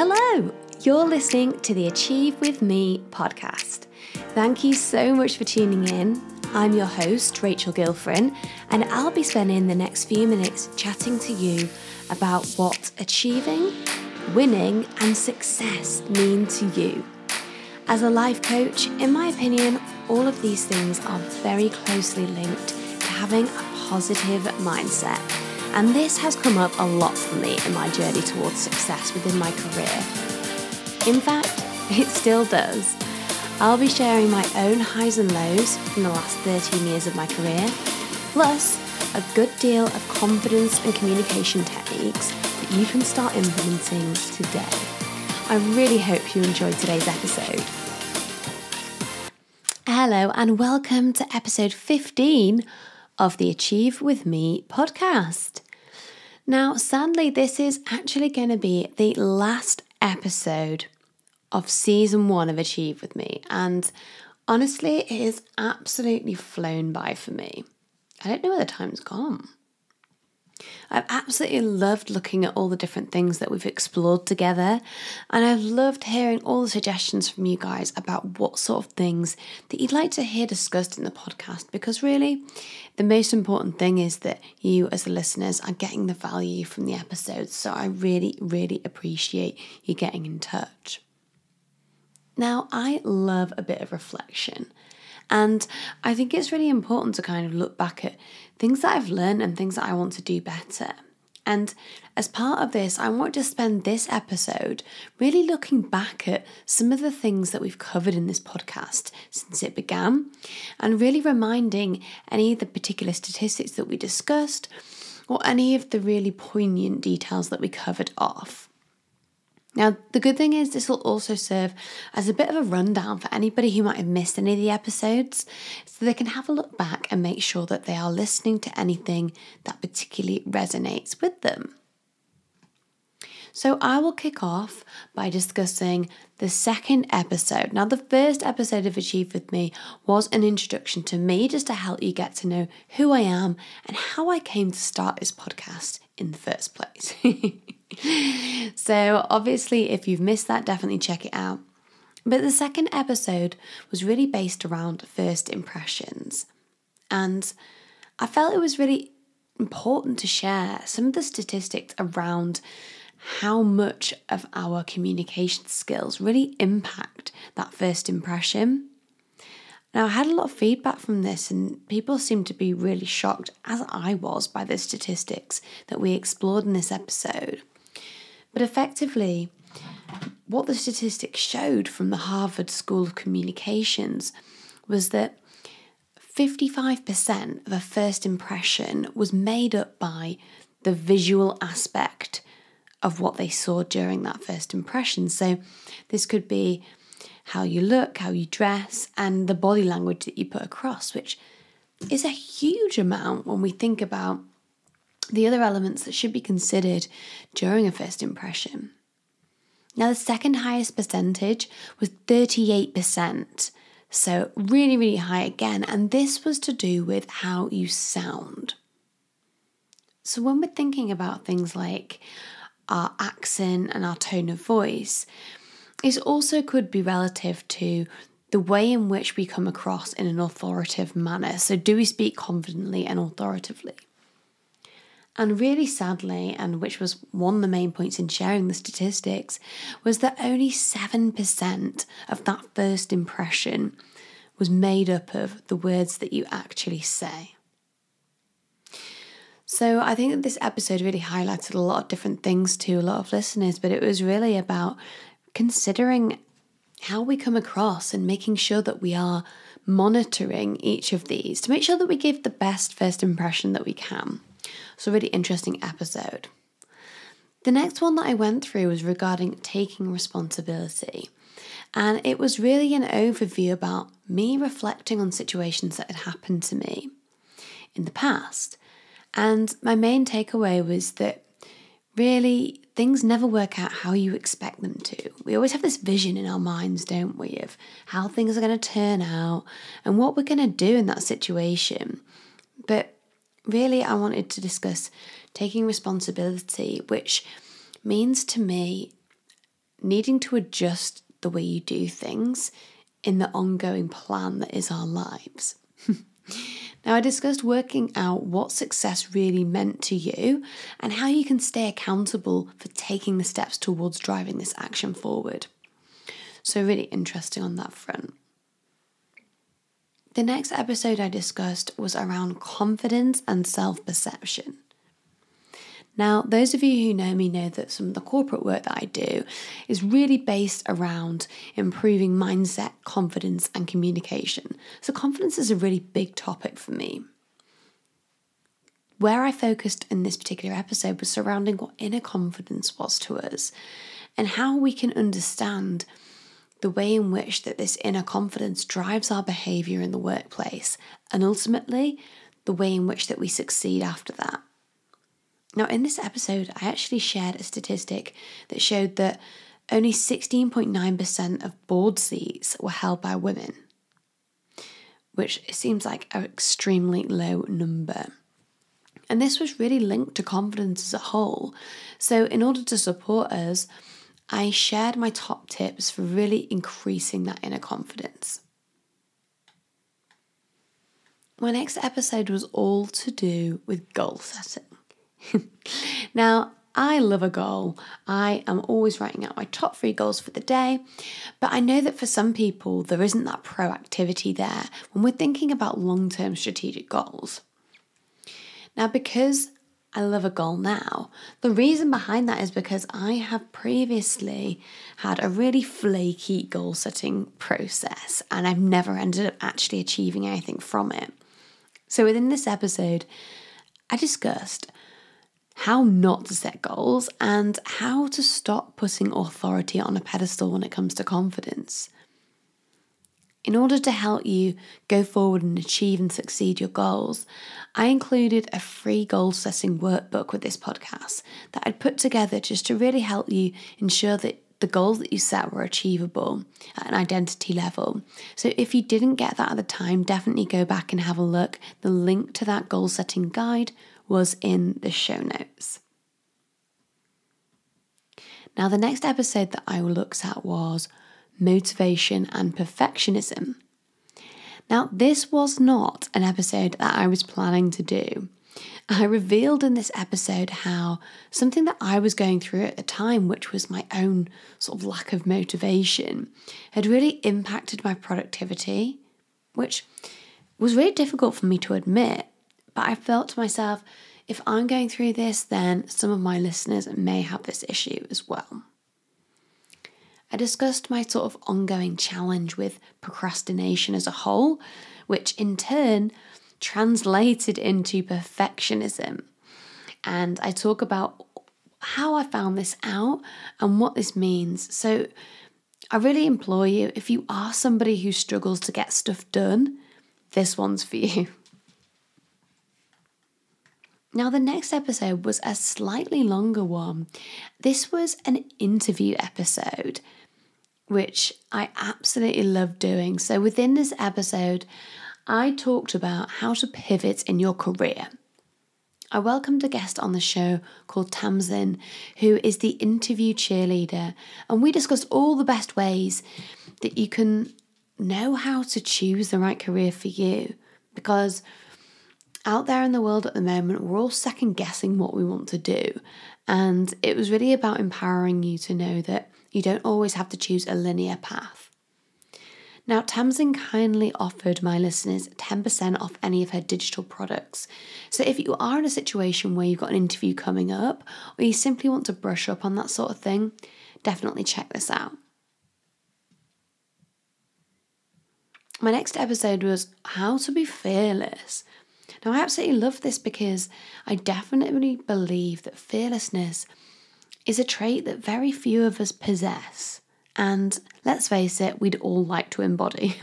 Hello, you're listening to the Achieve With Me podcast. Thank you so much for tuning in. I'm your host, Rachel Gilfrin, and I'll be spending the next few minutes chatting to you about what achieving, winning, and success mean to you. As a life coach, in my opinion, all of these things are very closely linked to having a positive mindset. And this has come up a lot for me in my journey towards success within my career. In fact, it still does. I'll be sharing my own highs and lows from the last 13 years of my career, plus a good deal of confidence and communication techniques that you can start implementing today. I really hope you enjoyed today's episode. Hello, and welcome to episode 15 of the Achieve With Me podcast. Now, sadly, this is actually going to be the last episode of season one of Achieve With Me, and honestly, it has absolutely flown by for me. I don't know where the time's gone. I've absolutely loved looking at all the different things that we've explored together, and I've loved hearing all the suggestions from you guys about what sort of things that you'd like to hear discussed in the podcast. Because really, the most important thing is that you, as the listeners, are getting the value from the episodes. So I really, really appreciate you getting in touch. Now, I love a bit of reflection. And I think it's really important to kind of look back at things that I've learned and things that I want to do better. And as part of this, I want to spend this episode really looking back at some of the things that we've covered in this podcast since it began and really reminding any of the particular statistics that we discussed or any of the really poignant details that we covered off. Now, the good thing is, this will also serve as a bit of a rundown for anybody who might have missed any of the episodes, so they can have a look back and make sure that they are listening to anything that particularly resonates with them. So, I will kick off by discussing the second episode. Now, the first episode of Achieve With Me was an introduction to me just to help you get to know who I am and how I came to start this podcast in the first place. so, obviously, if you've missed that, definitely check it out. But the second episode was really based around first impressions. And I felt it was really important to share some of the statistics around how much of our communication skills really impact that first impression. Now, I had a lot of feedback from this, and people seemed to be really shocked, as I was, by the statistics that we explored in this episode. But effectively, what the statistics showed from the Harvard School of Communications was that 55% of a first impression was made up by the visual aspect of what they saw during that first impression. So, this could be how you look, how you dress, and the body language that you put across, which is a huge amount when we think about the other elements that should be considered during a first impression. Now, the second highest percentage was 38%. So, really, really high again. And this was to do with how you sound. So, when we're thinking about things like our accent and our tone of voice, it also could be relative to the way in which we come across in an authoritative manner. So, do we speak confidently and authoritatively? And really sadly, and which was one of the main points in sharing the statistics, was that only 7% of that first impression was made up of the words that you actually say. So I think that this episode really highlighted a lot of different things to a lot of listeners, but it was really about considering how we come across and making sure that we are monitoring each of these to make sure that we give the best first impression that we can. So, really interesting episode. The next one that I went through was regarding taking responsibility. And it was really an overview about me reflecting on situations that had happened to me in the past. And my main takeaway was that really things never work out how you expect them to. We always have this vision in our minds, don't we, of how things are going to turn out and what we're going to do in that situation. But really, I wanted to discuss taking responsibility, which means to me needing to adjust the way you do things in the ongoing plan that is our lives. now, I discussed working out what success really meant to you and how you can stay accountable for taking the steps towards driving this action forward. So, really interesting on that front. The next episode I discussed was around confidence and self perception. Now, those of you who know me know that some of the corporate work that I do is really based around improving mindset, confidence, and communication. So, confidence is a really big topic for me. Where I focused in this particular episode was surrounding what inner confidence was to us and how we can understand the way in which that this inner confidence drives our behavior in the workplace and ultimately the way in which that we succeed after that. Now, in this episode, I actually shared a statistic that showed that only 16.9% of board seats were held by women, which seems like an extremely low number. And this was really linked to confidence as a whole. So, in order to support us, I shared my top tips for really increasing that inner confidence. My next episode was all to do with goal setting. now, I love a goal. I am always writing out my top three goals for the day, but I know that for some people, there isn't that proactivity there when we're thinking about long term strategic goals. Now, because I love a goal now, the reason behind that is because I have previously had a really flaky goal setting process and I've never ended up actually achieving anything from it. So, within this episode, I discussed how not to set goals, and how to stop putting authority on a pedestal when it comes to confidence. In order to help you go forward and achieve and succeed your goals, I included a free goal setting workbook with this podcast that I'd put together just to really help you ensure that the goals that you set were achievable at an identity level. So if you didn't get that at the time, definitely go back and have a look. The link to that goal setting guide was in the show notes. Now, the next episode that I looked at was motivation and perfectionism. Now, this was not an episode that I was planning to do. I revealed in this episode how something that I was going through at the time, which was my own sort of lack of motivation, had really impacted my productivity, which was really difficult for me to admit but I felt to myself, if I'm going through this, then some of my listeners may have this issue as well. I discussed my sort of ongoing challenge with procrastination as a whole, which in turn translated into perfectionism. And I talk about how I found this out and what this means. So I really implore you if you are somebody who struggles to get stuff done, this one's for you. Now, the next episode was a slightly longer one. This was an interview episode, which I absolutely love doing. So, within this episode, I talked about how to pivot in your career. I welcomed a guest on the show called Tamsin, who is the interview cheerleader, and we discussed all the best ways that you can know how to choose the right career for you. Because out there in the world at the moment, we're all second guessing what we want to do. And it was really about empowering you to know that you don't always have to choose a linear path. Now, Tamsin kindly offered my listeners 10% off any of her digital products. So, if you are in a situation where you've got an interview coming up, or you simply want to brush up on that sort of thing, definitely check this out. My next episode was how to be fearless. Now, I absolutely love this because I definitely believe that fearlessness is a trait that very few of us possess. And let's face it, we'd all like to embody.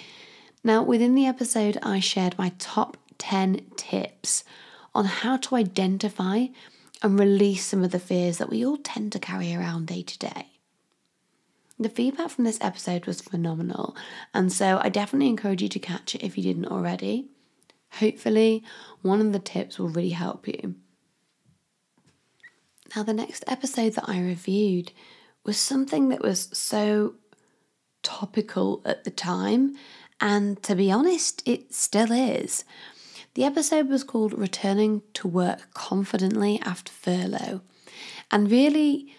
now, within the episode, I shared my top 10 tips on how to identify and release some of the fears that we all tend to carry around day to day. The feedback from this episode was phenomenal, and so I definitely encourage you to catch it if you didn't already. Hopefully, one of the tips will really help you. Now, the next episode that I reviewed was something that was so topical at the time, and to be honest, it still is. The episode was called Returning to Work Confidently After Furlough. And really,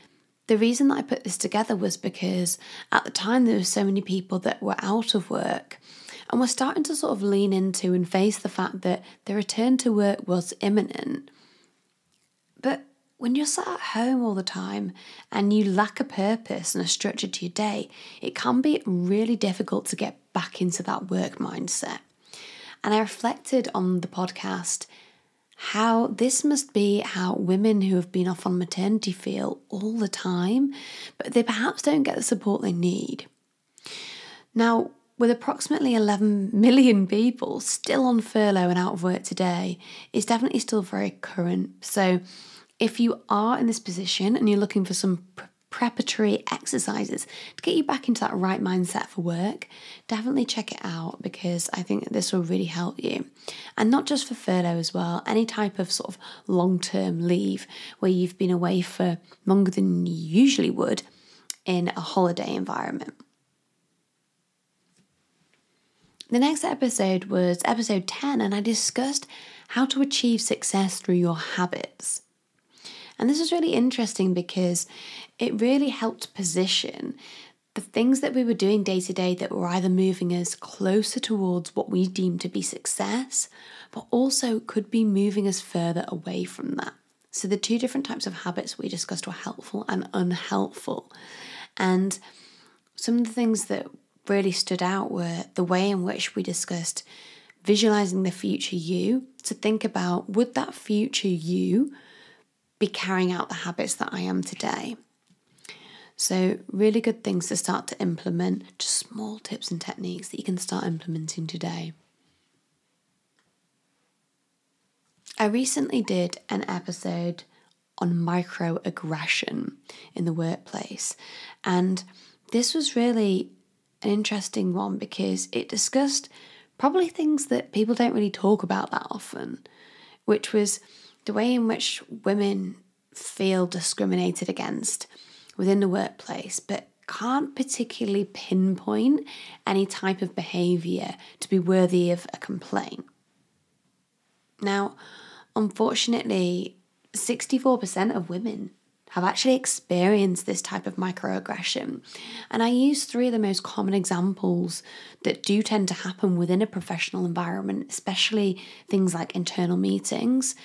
the reason that I put this together was because at the time there were so many people that were out of work and were starting to sort of lean into and face the fact that the return to work was imminent. But when you're sat at home all the time and you lack a purpose and a structure to your day, it can be really difficult to get back into that work mindset. And I reflected on the podcast how this must be how women who have been off on maternity feel all the time, but they perhaps don't get the support they need. Now, with approximately 11 million people still on furlough and out of work today, it's definitely still very current. So, if you are in this position and you're looking for some preparatory exercises to get you back into that right mindset for work, definitely check it out because I think this will really help you. And not just for furlough as well, any type of sort of long term leave where you've been away for longer than you usually would in a holiday environment. The next episode was episode 10, and I discussed how to achieve success through your habits. And this is really interesting because it really helped position the things that we were doing day to day that were either moving us closer towards what we deem to be success, but also could be moving us further away from that. So, the two different types of habits we discussed were helpful and unhelpful. And some of the things that really stood out were the way in which we discussed visualizing the future you to think about would that future you be carrying out the habits that I am today? So, really good things to start to implement, just small tips and techniques that you can start implementing today. I recently did an episode on microaggression in the workplace, and this was really an interesting one because it discussed probably things that people don't really talk about that often, which was the way in which women feel discriminated against within the workplace, but can't particularly pinpoint any type of behaviour to be worthy of a complaint. Now, unfortunately, 64% of women have actually experienced this type of microaggression. And I use three of the most common examples that do tend to happen within a professional environment, especially things like internal meetings,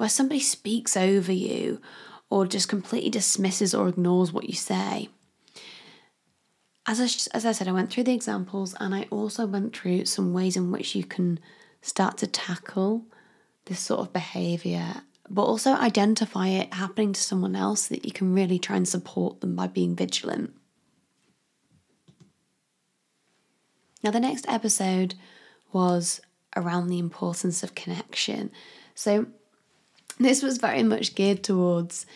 where somebody speaks over you or just completely dismisses or ignores what you say. As I, as I said, I went through the examples and I also went through some ways in which you can start to tackle this sort of behavior, but also identify it happening to someone else so that you can really try and support them by being vigilant. Now, the next episode was around the importance of connection. So, this was very much geared towards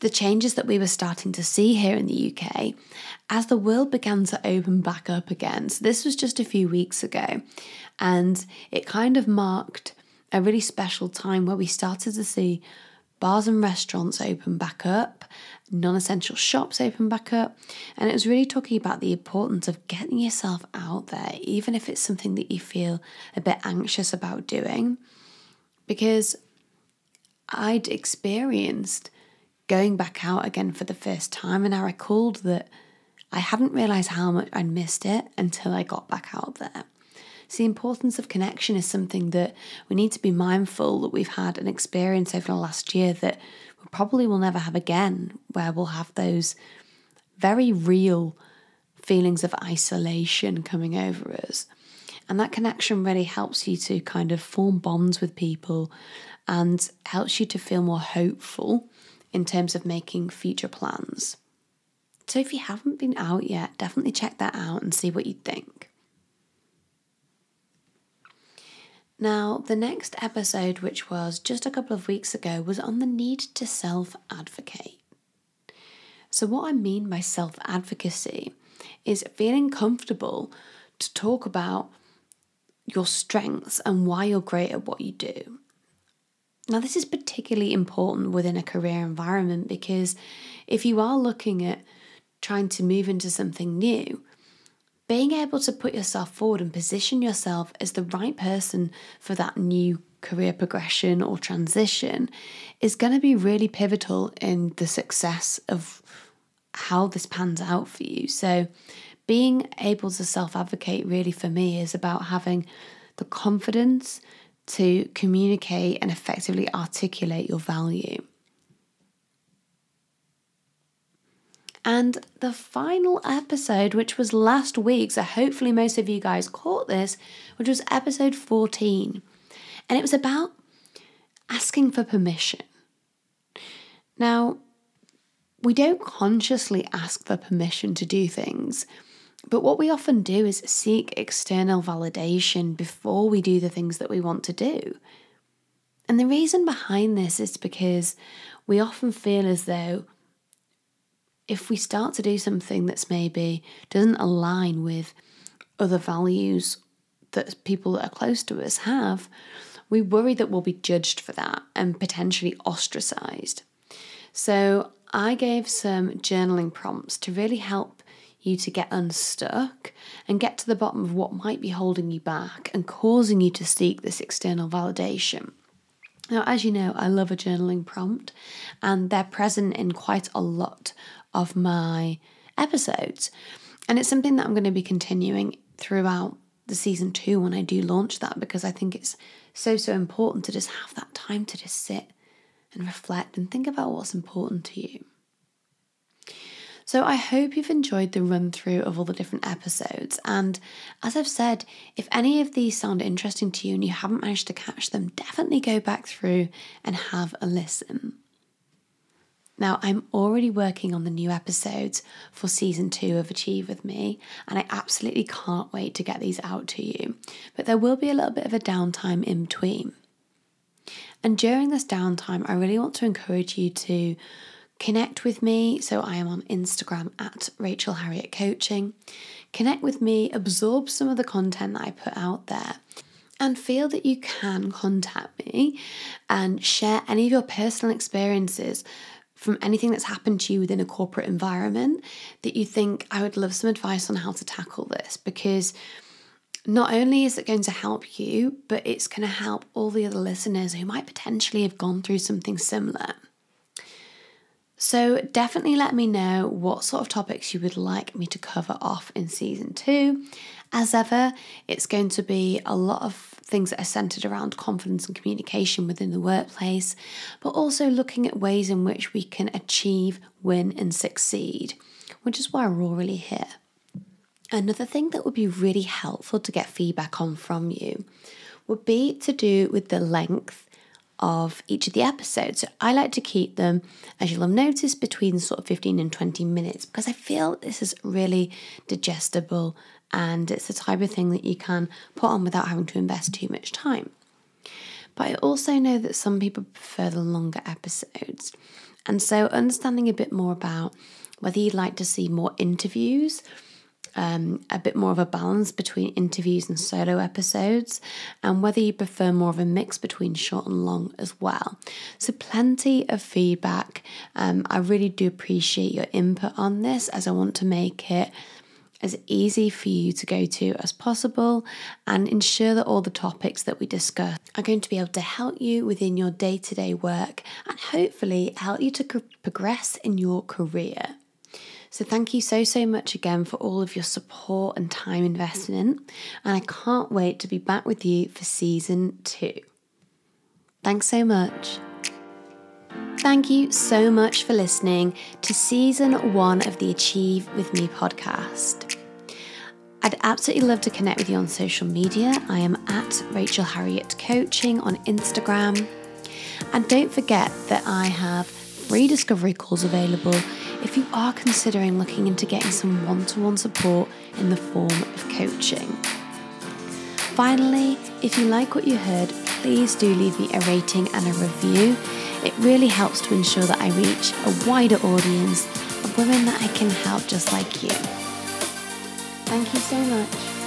the changes that we were starting to see here in the UK as the world began to open back up again. So, this was just a few weeks ago, and it kind of marked a really special time where we started to see bars and restaurants open back up, non essential shops open back up, and it was really talking about the importance of getting yourself out there, even if it's something that you feel a bit anxious about doing. Because I'd experienced going back out again for the first time, and I recalled that I hadn't realised how much I'd missed it until I got back out there. So, the importance of connection is something that we need to be mindful that we've had an experience over the last year that we probably will never have again, where we'll have those very real feelings of isolation coming over us. And that connection really helps you to kind of form bonds with people and helps you to feel more hopeful in terms of making future plans. So if you haven't been out yet, definitely check that out and see what you think. Now, the next episode, which was just a couple of weeks ago, was on the need to self advocate. So, what I mean by self advocacy is feeling comfortable to talk about your strengths and why you're great at what you do. Now, this is particularly important within a career environment because if you are looking at trying to move into something new, being able to put yourself forward and position yourself as the right person for that new career progression or transition is going to be really pivotal in the success of how this pans out for you. So, being able to self advocate really for me is about having the confidence to communicate and effectively articulate your value. And the final episode, which was last week, so hopefully most of you guys caught this, which was episode 14. And it was about asking for permission. Now, we don't consciously ask for permission to do things, but what we often do is seek external validation before we do the things that we want to do. And the reason behind this is because we often feel as though if we start to do something that's maybe doesn't align with other values that people that are close to us have, we worry that we'll be judged for that and potentially ostracized. So, I gave some journaling prompts to really help you to get unstuck and get to the bottom of what might be holding you back and causing you to seek this external validation. Now, as you know, I love a journaling prompt, and they're present in quite a lot of my episodes. And it's something that I'm going to be continuing throughout the season two when I do launch that because I think it's so, so important to just have that time to just sit and reflect and think about what's important to you. So, I hope you've enjoyed the run through of all the different episodes. And as I've said, if any of these sound interesting to you and you haven't managed to catch them, definitely go back through and have a listen. Now, I'm already working on the new episodes for season two of Achieve With Me, and I absolutely can't wait to get these out to you. But there will be a little bit of a downtime in between. And during this downtime, I really want to encourage you to connect with me. So I am on Instagram at Rachel Harriet Coaching. Connect with me, absorb some of the content that I put out there and feel that you can contact me and share any of your personal experiences from anything that's happened to you within a corporate environment that you think I would love some advice on how to tackle this because not only is it going to help you, but it's going to help all the other listeners who might potentially have gone through something similar. So, definitely let me know what sort of topics you would like me to cover off in season two. As ever, it's going to be a lot of things that are centered around confidence and communication within the workplace, but also looking at ways in which we can achieve, win, and succeed, which is why we're all really here. Another thing that would be really helpful to get feedback on from you would be to do with the length of each of the episodes. So I like to keep them, as you'll have noticed, between sort of 15 and 20 minutes because I feel this is really digestible and it's the type of thing that you can put on without having to invest too much time. But I also know that some people prefer the longer episodes. And so understanding a bit more about whether you'd like to see more interviews um, a bit more of a balance between interviews and solo episodes, and whether you prefer more of a mix between short and long as well. So, plenty of feedback. Um, I really do appreciate your input on this as I want to make it as easy for you to go to as possible and ensure that all the topics that we discuss are going to be able to help you within your day to day work and hopefully help you to progress in your career. So, thank you so, so much again for all of your support and time investment. And I can't wait to be back with you for season two. Thanks so much. Thank you so much for listening to season one of the Achieve With Me podcast. I'd absolutely love to connect with you on social media. I am at Rachel Harriet Coaching on Instagram. And don't forget that I have free discovery calls available if you are considering looking into getting some one to one support in the form of coaching. Finally, if you like what you heard, please do leave me a rating and a review. It really helps to ensure that I reach a wider audience of women that I can help just like you. Thank you so much.